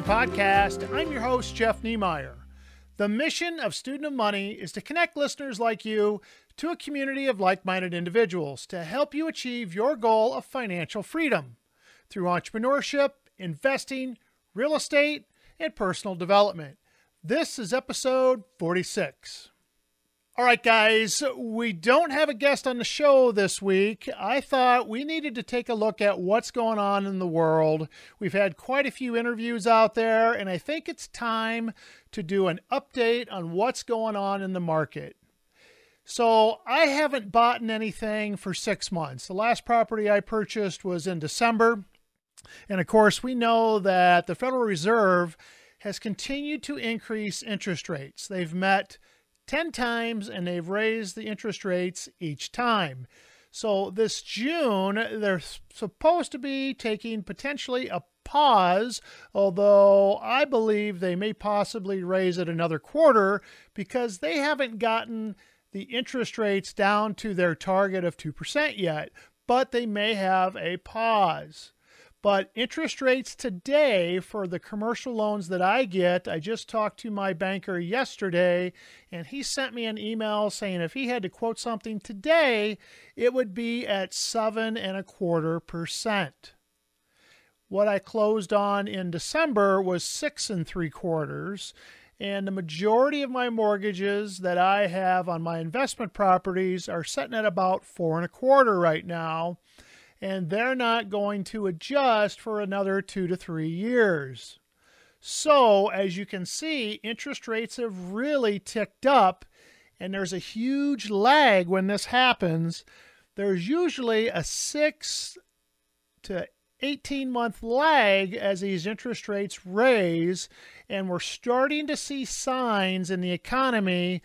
Money Podcast. I'm your host, Jeff Niemeyer. The mission of Student of Money is to connect listeners like you to a community of like minded individuals to help you achieve your goal of financial freedom through entrepreneurship, investing, real estate, and personal development. This is episode 46. All right, guys, we don't have a guest on the show this week. I thought we needed to take a look at what's going on in the world. We've had quite a few interviews out there, and I think it's time to do an update on what's going on in the market. So, I haven't bought anything for six months. The last property I purchased was in December. And of course, we know that the Federal Reserve has continued to increase interest rates. They've met 10 times and they've raised the interest rates each time. So this June, they're supposed to be taking potentially a pause, although I believe they may possibly raise it another quarter because they haven't gotten the interest rates down to their target of 2% yet, but they may have a pause. But interest rates today for the commercial loans that I get, I just talked to my banker yesterday, and he sent me an email saying if he had to quote something today, it would be at seven and a quarter percent. What I closed on in December was six and three quarters, and the majority of my mortgages that I have on my investment properties are sitting at about four and a quarter right now and they're not going to adjust for another two to three years. So, as you can see, interest rates have really ticked up, and there's a huge lag when this happens. There's usually a six to 18 month lag as these interest rates raise, and we're starting to see signs in the economy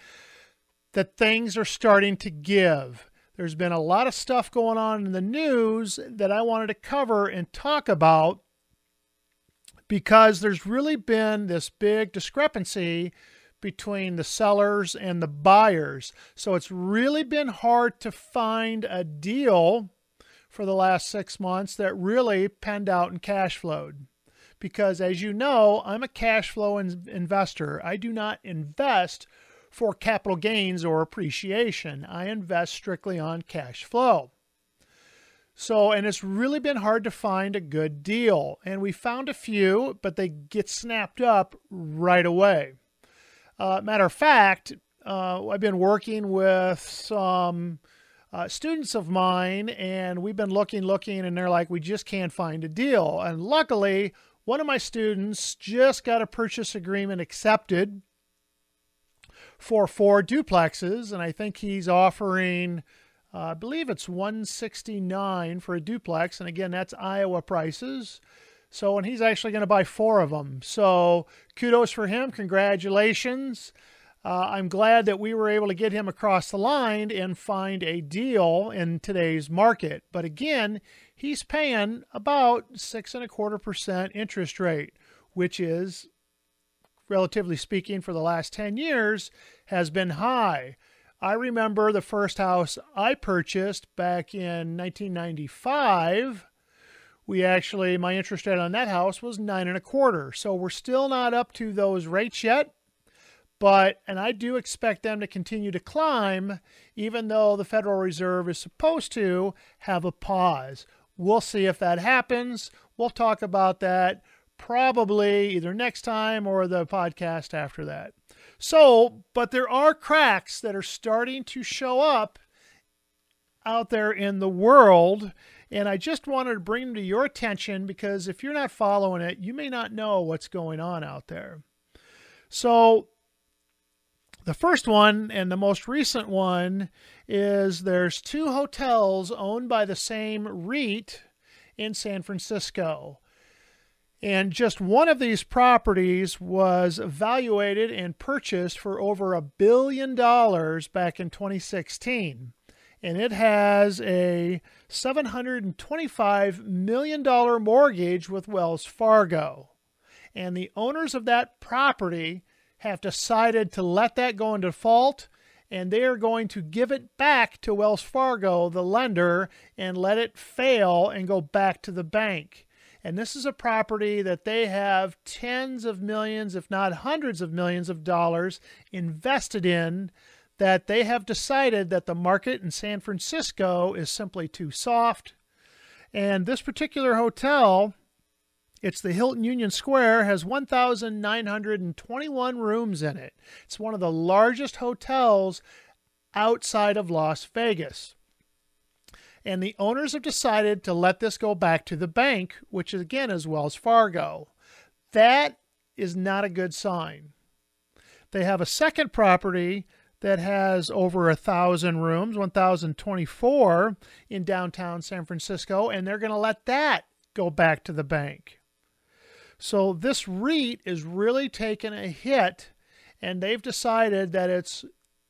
that things are starting to give. There's been a lot of stuff going on in the news that I wanted to cover and talk about because there's really been this big discrepancy between the sellers and the buyers. So it's really been hard to find a deal for the last six months that really penned out and cash flowed. Because as you know, I'm a cash flow in- investor. I do not invest for capital gains or appreciation. I invest strictly on cash flow. So, and it's really been hard to find a good deal. And we found a few, but they get snapped up right away. Uh, matter of fact, uh, I've been working with some uh, students of mine, and we've been looking, looking, and they're like, we just can't find a deal. And luckily, one of my students just got a purchase agreement accepted for four duplexes, and I think he's offering, uh, I believe it's 169 for a duplex, and again, that's Iowa prices. So, and he's actually going to buy four of them. So, kudos for him. Congratulations. Uh, I'm glad that we were able to get him across the line and find a deal in today's market. But again, he's paying about six and a quarter percent interest rate, which is relatively speaking, for the last 10 years has been high. I remember the first house I purchased back in 1995. We actually, my interest rate on that house was nine and a quarter. So we're still not up to those rates yet. But, and I do expect them to continue to climb, even though the Federal Reserve is supposed to have a pause. We'll see if that happens. We'll talk about that probably either next time or the podcast after that. So, but there are cracks that are starting to show up out there in the world. And I just wanted to bring them to your attention because if you're not following it, you may not know what's going on out there. So, the first one and the most recent one is there's two hotels owned by the same REIT in San Francisco. And just one of these properties was evaluated and purchased for over a billion dollars back in 2016. And it has a $725 million mortgage with Wells Fargo. And the owners of that property have decided to let that go in default and they are going to give it back to Wells Fargo, the lender, and let it fail and go back to the bank. And this is a property that they have tens of millions, if not hundreds of millions of dollars invested in that they have decided that the market in San Francisco is simply too soft. And this particular hotel, it's the Hilton Union Square, has 1,921 rooms in it. It's one of the largest hotels outside of Las Vegas. And the owners have decided to let this go back to the bank, which again is Wells Fargo. That is not a good sign. They have a second property that has over a thousand rooms, 1,024 in downtown San Francisco, and they're going to let that go back to the bank. So this REIT is really taking a hit, and they've decided that it's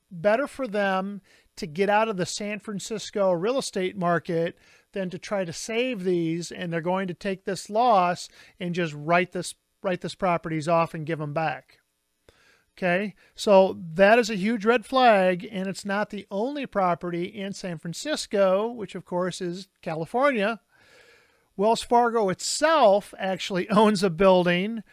better for them to get out of the San Francisco real estate market than to try to save these, and they're going to take this loss and just write this write this properties off and give them back. Okay, so that is a huge red flag, and it's not the only property in San Francisco, which of course is California. Wells Fargo itself actually owns a building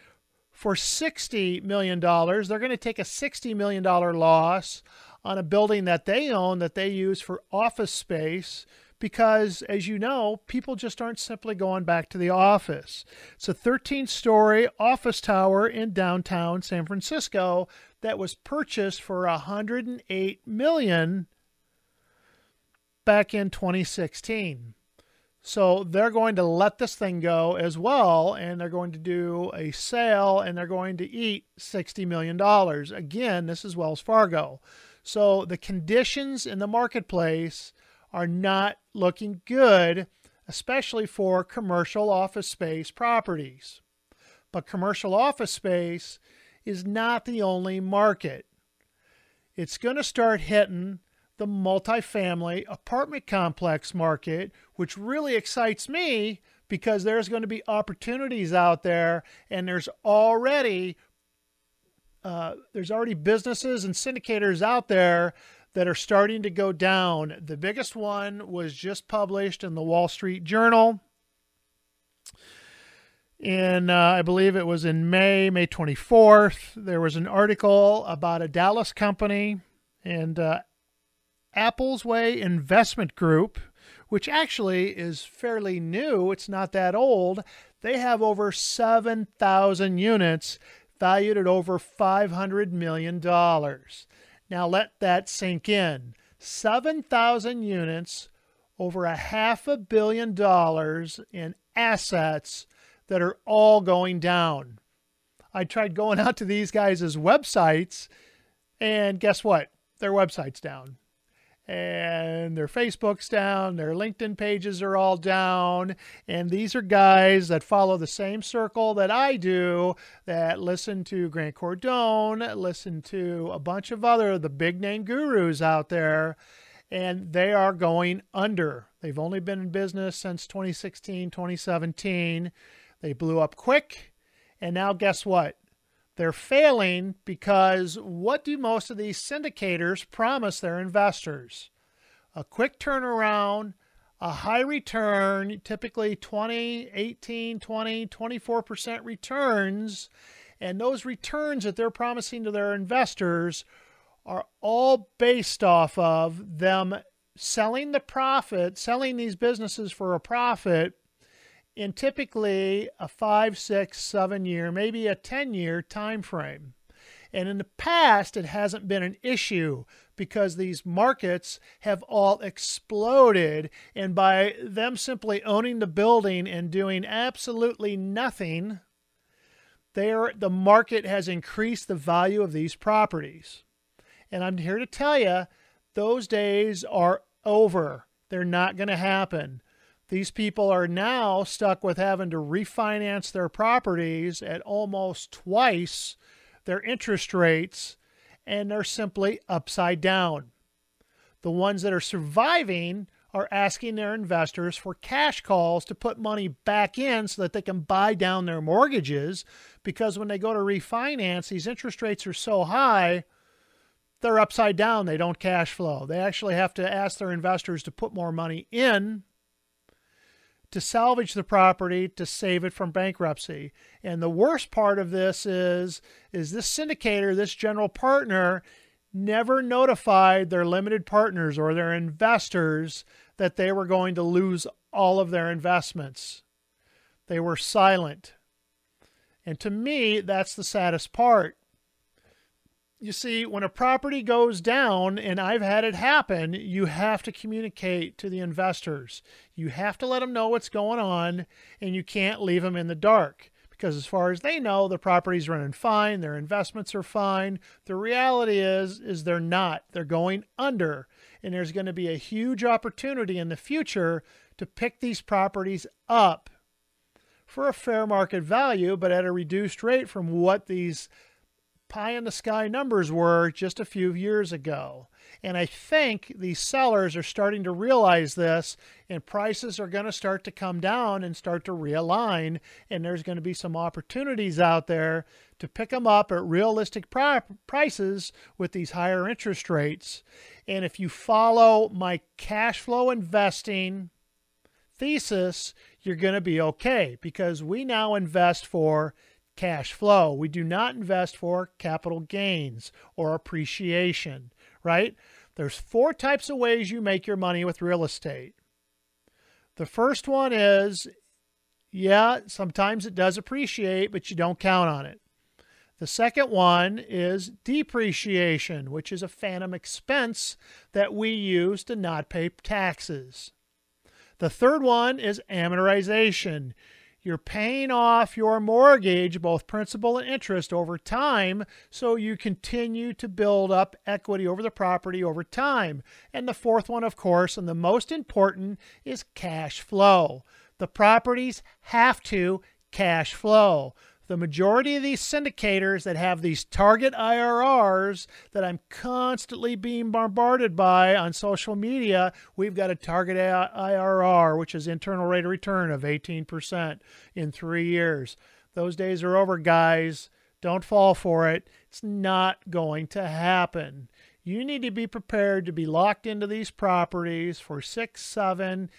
for $60 million. They're going to take a $60 million loss on a building that they own that they use for office space because, as you know, people just aren't simply going back to the office. It's a 13 story office tower in downtown San Francisco that was purchased for 108 million back in 2016. So they're going to let this thing go as well, and they're going to do a sale and they're going to eat $60 million. Again, this is Wells Fargo. So the conditions in the marketplace are not looking good, especially for commercial office space properties. But commercial office space is not the only market. It's going to start hitting the multifamily apartment complex market, which really excites me because there's going to be opportunities out there and there's already uh, there's already businesses and syndicators out there that are starting to go down. The biggest one was just published in the Wall Street Journal. In, uh, I believe it was in May, May 24th, there was an article about a Dallas company and uh, Applesway Investment Group, which actually is fairly new. It's not that old. They have over 7,000 units valued at over $500 million. Now let that sink in. 7,000 units, over a half a billion dollars in assets that are all going down. I tried going out to these guys' websites, and guess what? Their website's down and their Facebook's down, their LinkedIn pages are all down. And these are guys that follow the same circle that I do, that listen to Grant Cardone, listen to a bunch of other the big name gurus out there, and they are going under. They've only been in business since 2016, 2017. They blew up quick. And now guess what? They're failing because what do most of these syndicators promise their investors? A quick turnaround, a high return, typically 20, 18, 20, 24% returns. And those returns that they're promising to their investors are all based off of them selling the profit, selling these businesses for a profit in typically a five, six, seven year, maybe a 10 year time frame. And in the past, it hasn't been an issue because these markets have all exploded. And by them simply owning the building and doing absolutely nothing, there the market has increased the value of these properties. And I'm here to tell you, those days are over. They're not going to happen. These people are now stuck with having to refinance their properties at almost twice their interest rates, and they're simply upside down. The ones that are surviving are asking their investors for cash calls to put money back in so that they can buy down their mortgages because when they go to refinance, these interest rates are so high, they're upside down. They don't cash flow. They actually have to ask their investors to put more money in to salvage the property to save it from bankruptcy. And the worst part of this is is this syndicator, this general partner never notified their limited partners or their investors that they were going to lose all of their investments. They were silent. And to me, that's the saddest part. You see, when a property goes down, and I've had it happen, you have to communicate to the investors. You have to let them know what's going on, and you can't leave them in the dark. Because as far as they know, the property's running fine, their investments are fine. The reality is, is they're not. They're going under. And there's going to be a huge opportunity in the future to pick these properties up for a fair market value, but at a reduced rate from what these pie in the sky numbers were just a few years ago. And I think these sellers are starting to realize this, and prices are going to start to come down and start to realign. And there's going to be some opportunities out there to pick them up at realistic prices with these higher interest rates. And if you follow my cash flow investing thesis, you're going to be okay because we now invest for cash flow. We do not invest for capital gains or appreciation, right? There's four types of ways you make your money with real estate. The first one is yeah, sometimes it does appreciate, but you don't count on it. The second one is depreciation, which is a phantom expense that we use to not pay taxes. The third one is amortization. You're paying off your mortgage, both principal and interest, over time, so you continue to build up equity over the property over time. And the fourth one, of course, and the most important, is cash flow. The properties have to cash flow the majority of these syndicators that have these target IRRs that I'm constantly being bombarded by on social media, we've got a target IRR, which is internal rate of return of 18% in three years. Those days are over, guys. Don't fall for it. It's not going to happen. You need to be prepared to be locked into these properties for six, seven,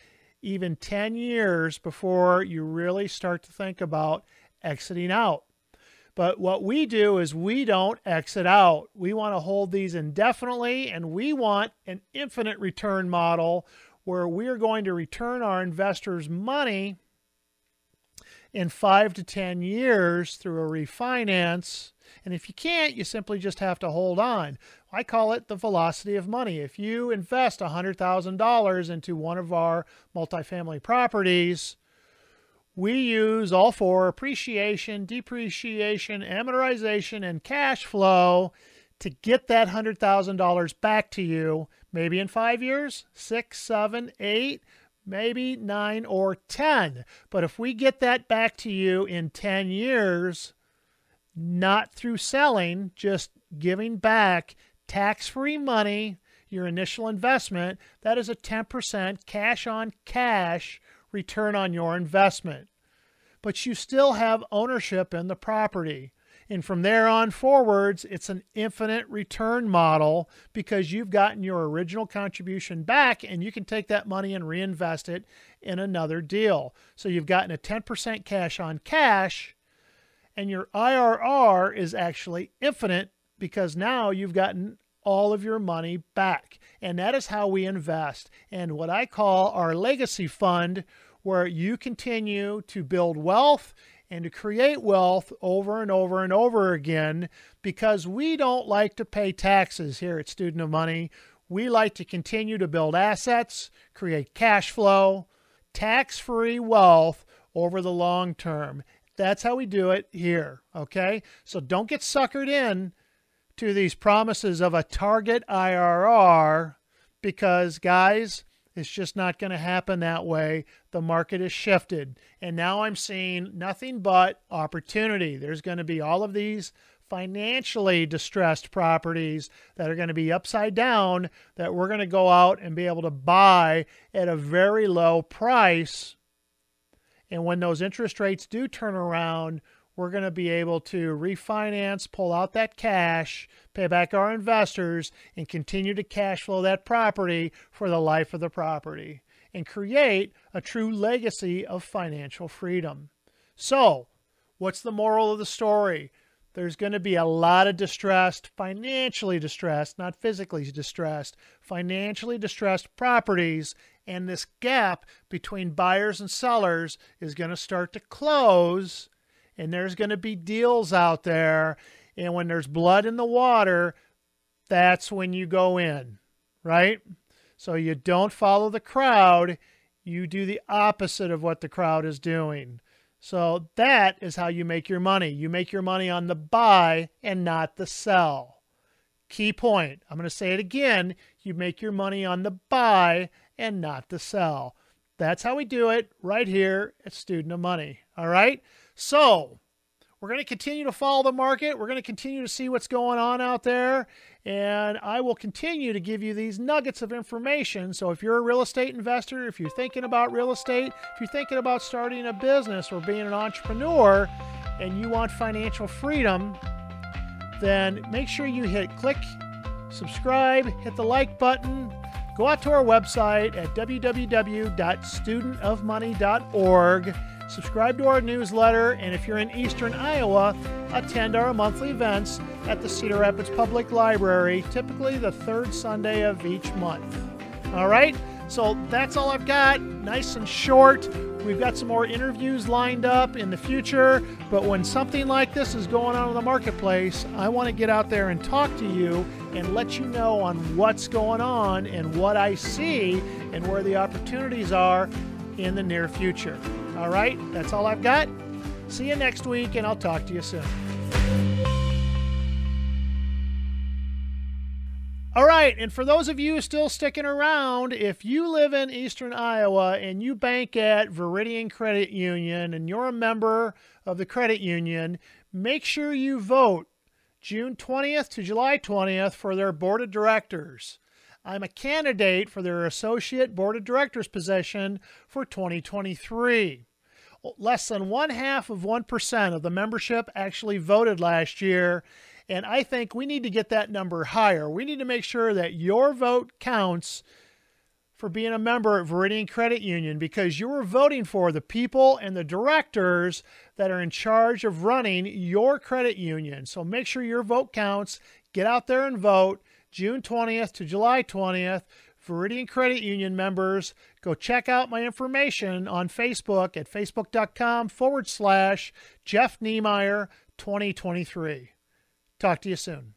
even 10 years before you really start to think about exiting out. But what we do is we don't exit out. We want to hold these indefinitely and we want an infinite return model where we're going to return our investors' money in five to 10 years through a refinance. And if you can't, you simply just have to hold on. I call it the velocity of money. If you invest $100,000 into one of our multifamily properties, we use all four appreciation, depreciation, amortization, and cash flow to get that $100,000 back to you, maybe in five years, six, seven, eight, maybe nine or 10. But if we get that back to you in 10 years, not through selling, just giving back tax free money, your initial investment, that is a 10% cash on cash return on your investment. But you still have ownership in the property. And from there on forwards, it's an infinite return model because you've gotten your original contribution back and you can take that money and reinvest it in another deal. So you've gotten a 10% cash on cash, and your IRR is actually infinite because now you've gotten all of your money back. And that is how we invest. And what I call our legacy fund, where you continue to build wealth and to create wealth over and over and over again because we don't like to pay taxes here at Student of Money. We like to continue to build assets, create cash flow, tax free wealth over the long term. That's how we do it here. Okay. So don't get suckered in to these promises of a target IRR because, guys, it's just not going to happen that way. The market has shifted. And now I'm seeing nothing but opportunity. There's going to be all of these financially distressed properties that are going to be upside down that we're going to go out and be able to buy at a very low price. And when those interest rates do turn around, we're going to be able to refinance, pull out that cash, pay back our investors, and continue to cash flow that property for the life of the property. and create a true legacy of financial freedom. So, what's the moral of the story? There's going to be a lot of distressed, financially distressed, not physically distressed, financially distressed properties, and this gap between buyers and sellers is going to start to close, and there's going to be deals out there. And when there's blood in the water, that's when you go in, right? So you don't follow the crowd, you do the opposite of what the crowd is doing. So that is how you make your money. You make your money on the buy and not the sell. Key point. I'm going to say it again. You make your money on the buy and not the sell. That's how we do it right here at Student of Money. All right. So we're going to continue to follow the market. We're going to continue to see what's going on out there. And I will continue to give you these nuggets of information. So if you're a real estate investor, if you're thinking about real estate, if you're thinking about starting a business or being an entrepreneur and you want financial freedom, then make sure you hit click, subscribe, hit the like button, go out to our website at www.studentofmoney.org subscribe to our newsletter, and if you're in eastern Iowa, attend our monthly events at the Cedar Rapids Public Library, typically the third Sunday of each month. All right, so that's all I've got. Nice and short. We've got some more interviews lined up in the future, but when something like this is going on in the marketplace, I want to get out there and talk to you and let you know on what's going on and what I see and where the opportunities are in the near future. All right, that's all I've got. See you next week, and I'll talk to you soon. All right, and for those of you still sticking around, if you live in eastern Iowa and you bank at Veridian Credit Union and you're a member of the credit union, make sure you vote June 20th to July 20th for their board of directors. I'm a candidate for their associate board of directors position for 2023. Less than one half of 1% of the membership actually voted last year. And I think we need to get that number higher. We need to make sure that your vote counts for being a member of Veridian Credit Union because you are voting for the people and the directors that are in charge of running your credit union. So make sure your vote counts. Get out there and vote. June 20th to July 20th. Veridian Credit Union members, go check out my information on Facebook at facebook.com forward slash Jeff Niemeyer 2023. Talk to you soon.